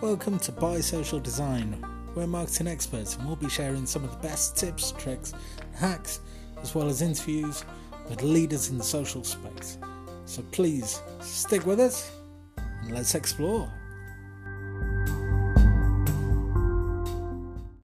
Welcome to Buy Social Design. We're marketing experts and we'll be sharing some of the best tips, tricks, hacks, as well as interviews with leaders in the social space. So please stick with us and let's explore.